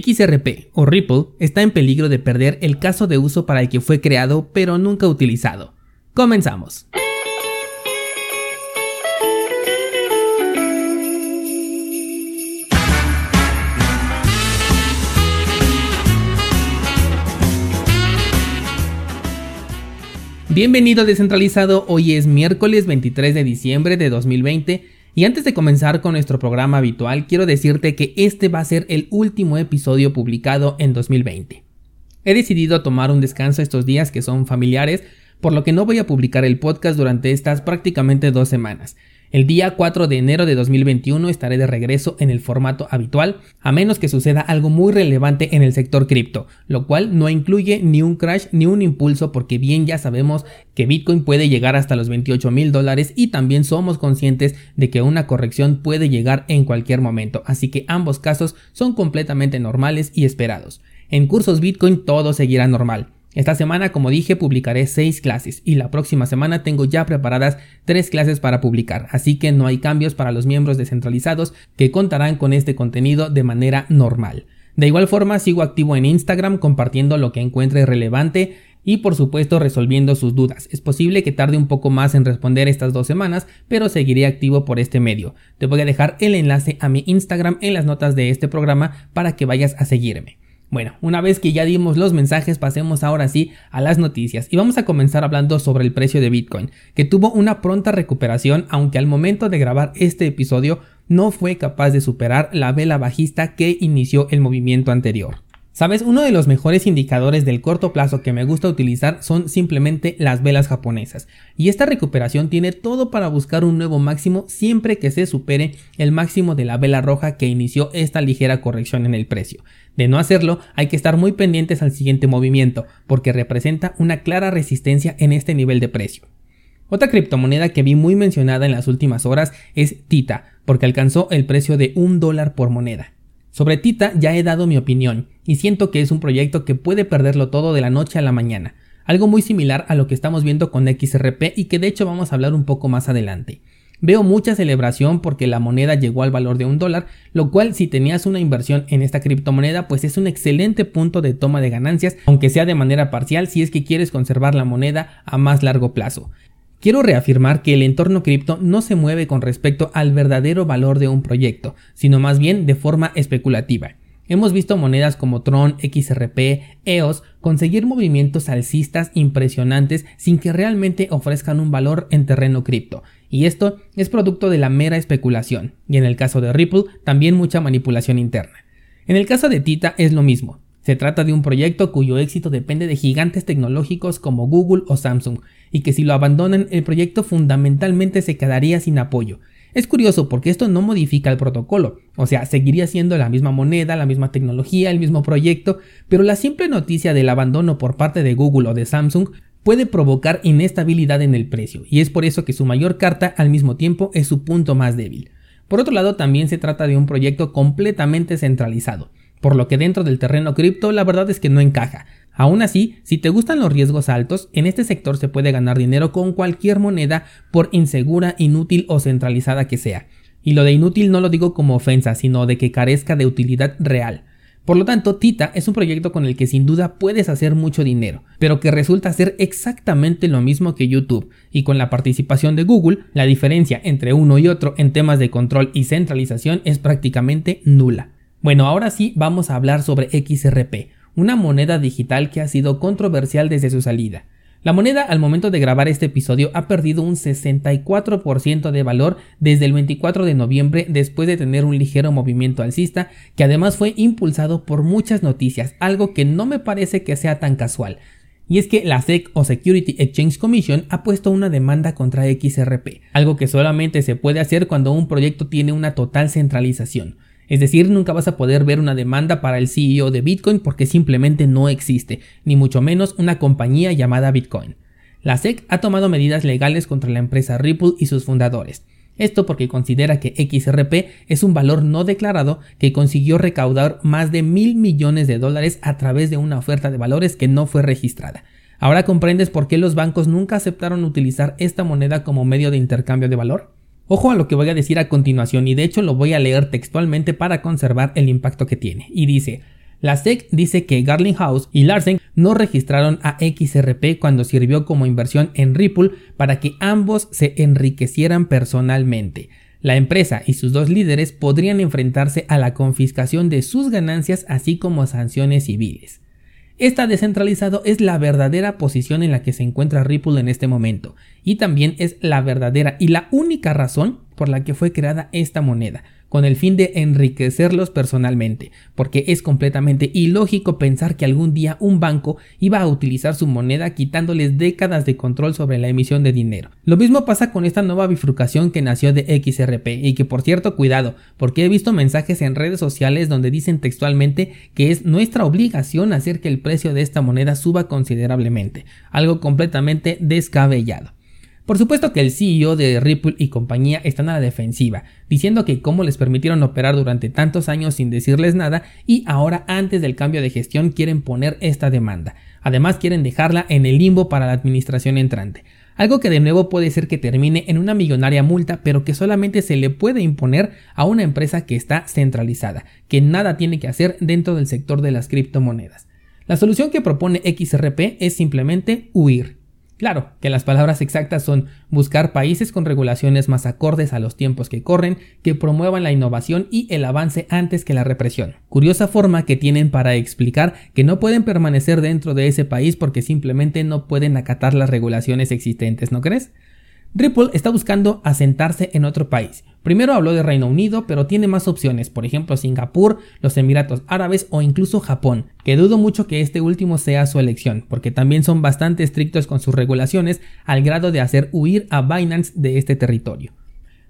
XRP o Ripple está en peligro de perder el caso de uso para el que fue creado pero nunca utilizado. Comenzamos. Bienvenido descentralizado, hoy es miércoles 23 de diciembre de 2020 y antes de comenzar con nuestro programa habitual quiero decirte que este va a ser el último episodio publicado en 2020. He decidido tomar un descanso estos días que son familiares, por lo que no voy a publicar el podcast durante estas prácticamente dos semanas. El día 4 de enero de 2021 estaré de regreso en el formato habitual, a menos que suceda algo muy relevante en el sector cripto, lo cual no incluye ni un crash ni un impulso porque bien ya sabemos que Bitcoin puede llegar hasta los 28 mil dólares y también somos conscientes de que una corrección puede llegar en cualquier momento, así que ambos casos son completamente normales y esperados. En cursos Bitcoin todo seguirá normal. Esta semana, como dije, publicaré 6 clases y la próxima semana tengo ya preparadas 3 clases para publicar, así que no hay cambios para los miembros descentralizados que contarán con este contenido de manera normal. De igual forma, sigo activo en Instagram compartiendo lo que encuentre relevante y por supuesto resolviendo sus dudas. Es posible que tarde un poco más en responder estas dos semanas, pero seguiré activo por este medio. Te voy a dejar el enlace a mi Instagram en las notas de este programa para que vayas a seguirme. Bueno, una vez que ya dimos los mensajes, pasemos ahora sí a las noticias y vamos a comenzar hablando sobre el precio de Bitcoin, que tuvo una pronta recuperación, aunque al momento de grabar este episodio no fue capaz de superar la vela bajista que inició el movimiento anterior. Sabes, uno de los mejores indicadores del corto plazo que me gusta utilizar son simplemente las velas japonesas, y esta recuperación tiene todo para buscar un nuevo máximo siempre que se supere el máximo de la vela roja que inició esta ligera corrección en el precio. De no hacerlo, hay que estar muy pendientes al siguiente movimiento, porque representa una clara resistencia en este nivel de precio. Otra criptomoneda que vi muy mencionada en las últimas horas es Tita, porque alcanzó el precio de un dólar por moneda. Sobre Tita ya he dado mi opinión, y siento que es un proyecto que puede perderlo todo de la noche a la mañana, algo muy similar a lo que estamos viendo con XRP y que de hecho vamos a hablar un poco más adelante. Veo mucha celebración porque la moneda llegó al valor de un dólar, lo cual si tenías una inversión en esta criptomoneda pues es un excelente punto de toma de ganancias, aunque sea de manera parcial si es que quieres conservar la moneda a más largo plazo. Quiero reafirmar que el entorno cripto no se mueve con respecto al verdadero valor de un proyecto, sino más bien de forma especulativa. Hemos visto monedas como Tron, XRP, EOS conseguir movimientos alcistas impresionantes sin que realmente ofrezcan un valor en terreno cripto, y esto es producto de la mera especulación, y en el caso de Ripple también mucha manipulación interna. En el caso de Tita es lo mismo, se trata de un proyecto cuyo éxito depende de gigantes tecnológicos como Google o Samsung, y que si lo abandonan el proyecto fundamentalmente se quedaría sin apoyo. Es curioso porque esto no modifica el protocolo, o sea, seguiría siendo la misma moneda, la misma tecnología, el mismo proyecto, pero la simple noticia del abandono por parte de Google o de Samsung puede provocar inestabilidad en el precio, y es por eso que su mayor carta al mismo tiempo es su punto más débil. Por otro lado, también se trata de un proyecto completamente centralizado, por lo que dentro del terreno cripto la verdad es que no encaja. Aún así, si te gustan los riesgos altos, en este sector se puede ganar dinero con cualquier moneda por insegura, inútil o centralizada que sea. Y lo de inútil no lo digo como ofensa, sino de que carezca de utilidad real. Por lo tanto, Tita es un proyecto con el que sin duda puedes hacer mucho dinero, pero que resulta ser exactamente lo mismo que YouTube, y con la participación de Google, la diferencia entre uno y otro en temas de control y centralización es prácticamente nula. Bueno, ahora sí vamos a hablar sobre XRP, una moneda digital que ha sido controversial desde su salida. La moneda al momento de grabar este episodio ha perdido un 64% de valor desde el 24 de noviembre después de tener un ligero movimiento alcista que además fue impulsado por muchas noticias, algo que no me parece que sea tan casual. Y es que la SEC o Security Exchange Commission ha puesto una demanda contra XRP, algo que solamente se puede hacer cuando un proyecto tiene una total centralización. Es decir, nunca vas a poder ver una demanda para el CEO de Bitcoin porque simplemente no existe, ni mucho menos una compañía llamada Bitcoin. La SEC ha tomado medidas legales contra la empresa Ripple y sus fundadores. Esto porque considera que XRP es un valor no declarado que consiguió recaudar más de mil millones de dólares a través de una oferta de valores que no fue registrada. Ahora comprendes por qué los bancos nunca aceptaron utilizar esta moneda como medio de intercambio de valor. Ojo a lo que voy a decir a continuación y de hecho lo voy a leer textualmente para conservar el impacto que tiene. Y dice, La SEC dice que Garlinghouse y Larsen no registraron a XRP cuando sirvió como inversión en Ripple para que ambos se enriquecieran personalmente. La empresa y sus dos líderes podrían enfrentarse a la confiscación de sus ganancias así como sanciones civiles. Esta descentralizado es la verdadera posición en la que se encuentra Ripple en este momento. Y también es la verdadera y la única razón por la que fue creada esta moneda, con el fin de enriquecerlos personalmente, porque es completamente ilógico pensar que algún día un banco iba a utilizar su moneda quitándoles décadas de control sobre la emisión de dinero. Lo mismo pasa con esta nueva bifurcación que nació de XRP y que por cierto cuidado, porque he visto mensajes en redes sociales donde dicen textualmente que es nuestra obligación hacer que el precio de esta moneda suba considerablemente, algo completamente descabellado. Por supuesto que el CEO de Ripple y compañía están a la defensiva, diciendo que cómo les permitieron operar durante tantos años sin decirles nada y ahora antes del cambio de gestión quieren poner esta demanda. Además quieren dejarla en el limbo para la administración entrante. Algo que de nuevo puede ser que termine en una millonaria multa, pero que solamente se le puede imponer a una empresa que está centralizada, que nada tiene que hacer dentro del sector de las criptomonedas. La solución que propone XRP es simplemente huir. Claro, que las palabras exactas son buscar países con regulaciones más acordes a los tiempos que corren, que promuevan la innovación y el avance antes que la represión. Curiosa forma que tienen para explicar que no pueden permanecer dentro de ese país porque simplemente no pueden acatar las regulaciones existentes, ¿no crees? Ripple está buscando asentarse en otro país. Primero habló de Reino Unido, pero tiene más opciones, por ejemplo Singapur, los Emiratos Árabes o incluso Japón, que dudo mucho que este último sea su elección, porque también son bastante estrictos con sus regulaciones al grado de hacer huir a Binance de este territorio.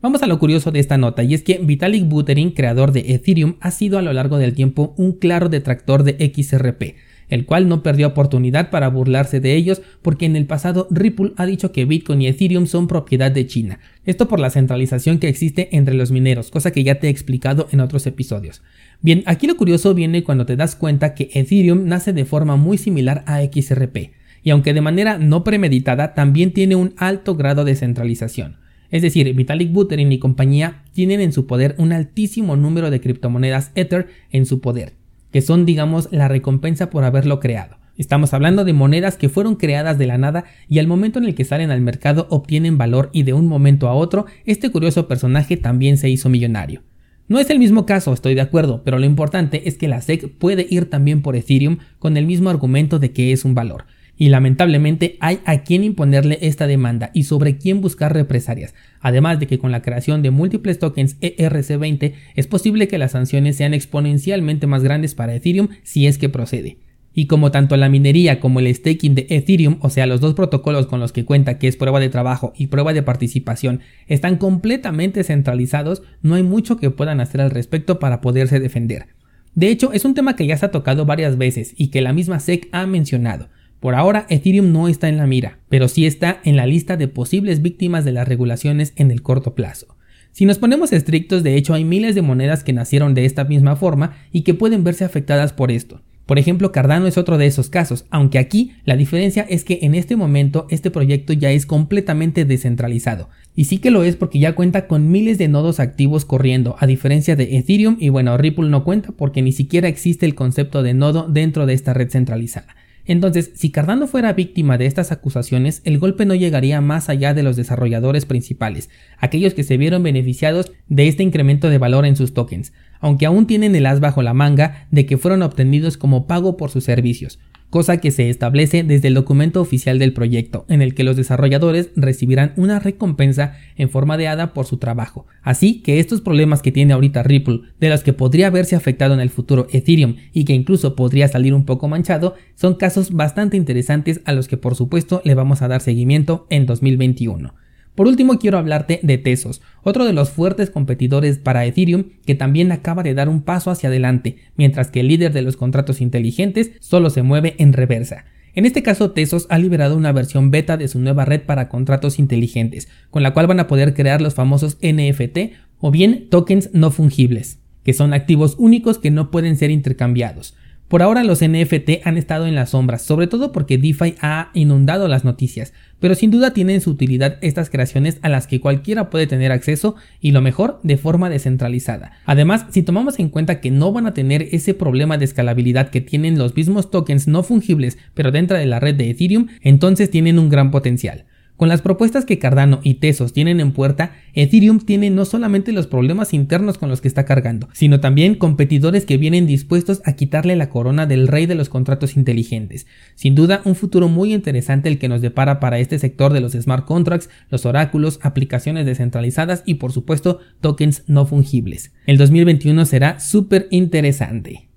Vamos a lo curioso de esta nota, y es que Vitalik Buterin, creador de Ethereum, ha sido a lo largo del tiempo un claro detractor de XRP, el cual no perdió oportunidad para burlarse de ellos porque en el pasado Ripple ha dicho que Bitcoin y Ethereum son propiedad de China. Esto por la centralización que existe entre los mineros, cosa que ya te he explicado en otros episodios. Bien, aquí lo curioso viene cuando te das cuenta que Ethereum nace de forma muy similar a XRP, y aunque de manera no premeditada, también tiene un alto grado de centralización. Es decir, Vitalik Buterin y compañía tienen en su poder un altísimo número de criptomonedas Ether en su poder, que son digamos la recompensa por haberlo creado. Estamos hablando de monedas que fueron creadas de la nada y al momento en el que salen al mercado obtienen valor y de un momento a otro este curioso personaje también se hizo millonario. No es el mismo caso, estoy de acuerdo, pero lo importante es que la SEC puede ir también por Ethereum con el mismo argumento de que es un valor. Y lamentablemente hay a quien imponerle esta demanda y sobre quién buscar represalias, además de que con la creación de múltiples tokens ERC20 es posible que las sanciones sean exponencialmente más grandes para Ethereum si es que procede. Y como tanto la minería como el staking de Ethereum, o sea, los dos protocolos con los que cuenta que es prueba de trabajo y prueba de participación, están completamente centralizados, no hay mucho que puedan hacer al respecto para poderse defender. De hecho, es un tema que ya se ha tocado varias veces y que la misma SEC ha mencionado. Por ahora, Ethereum no está en la mira, pero sí está en la lista de posibles víctimas de las regulaciones en el corto plazo. Si nos ponemos estrictos, de hecho hay miles de monedas que nacieron de esta misma forma y que pueden verse afectadas por esto. Por ejemplo, Cardano es otro de esos casos, aunque aquí la diferencia es que en este momento este proyecto ya es completamente descentralizado. Y sí que lo es porque ya cuenta con miles de nodos activos corriendo, a diferencia de Ethereum y bueno, Ripple no cuenta porque ni siquiera existe el concepto de nodo dentro de esta red centralizada. Entonces, si Cardano fuera víctima de estas acusaciones, el golpe no llegaría más allá de los desarrolladores principales, aquellos que se vieron beneficiados de este incremento de valor en sus tokens, aunque aún tienen el as bajo la manga de que fueron obtenidos como pago por sus servicios cosa que se establece desde el documento oficial del proyecto, en el que los desarrolladores recibirán una recompensa en forma de ADA por su trabajo. Así que estos problemas que tiene ahorita Ripple, de los que podría verse afectado en el futuro Ethereum y que incluso podría salir un poco manchado, son casos bastante interesantes a los que por supuesto le vamos a dar seguimiento en 2021. Por último quiero hablarte de Tesos, otro de los fuertes competidores para Ethereum que también acaba de dar un paso hacia adelante, mientras que el líder de los contratos inteligentes solo se mueve en reversa. En este caso, Tesos ha liberado una versión beta de su nueva red para contratos inteligentes, con la cual van a poder crear los famosos NFT o bien tokens no fungibles, que son activos únicos que no pueden ser intercambiados. Por ahora los NFT han estado en las sombras, sobre todo porque DeFi ha inundado las noticias, pero sin duda tienen su utilidad estas creaciones a las que cualquiera puede tener acceso y lo mejor de forma descentralizada. Además, si tomamos en cuenta que no van a tener ese problema de escalabilidad que tienen los mismos tokens no fungibles pero dentro de la red de Ethereum, entonces tienen un gran potencial. Con las propuestas que Cardano y Tesos tienen en puerta, Ethereum tiene no solamente los problemas internos con los que está cargando, sino también competidores que vienen dispuestos a quitarle la corona del rey de los contratos inteligentes. Sin duda, un futuro muy interesante el que nos depara para este sector de los smart contracts, los oráculos, aplicaciones descentralizadas y por supuesto tokens no fungibles. El 2021 será súper interesante.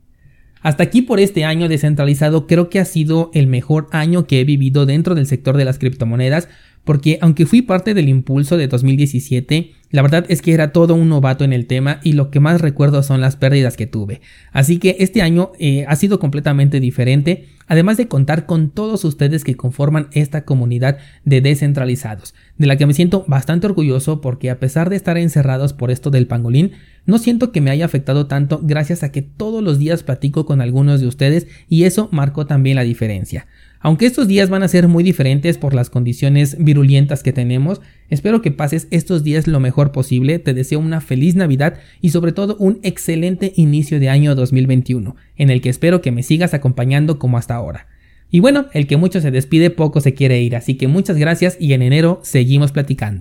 Hasta aquí por este año descentralizado creo que ha sido el mejor año que he vivido dentro del sector de las criptomonedas porque aunque fui parte del impulso de 2017, la verdad es que era todo un novato en el tema y lo que más recuerdo son las pérdidas que tuve. Así que este año eh, ha sido completamente diferente, además de contar con todos ustedes que conforman esta comunidad de descentralizados, de la que me siento bastante orgulloso porque a pesar de estar encerrados por esto del pangolín, no siento que me haya afectado tanto gracias a que todos los días platico con algunos de ustedes y eso marcó también la diferencia. Aunque estos días van a ser muy diferentes por las condiciones virulentas que tenemos, espero que pases estos días lo posible, te deseo una feliz Navidad y sobre todo un excelente inicio de año 2021, en el que espero que me sigas acompañando como hasta ahora. Y bueno, el que mucho se despide poco se quiere ir, así que muchas gracias y en enero seguimos platicando.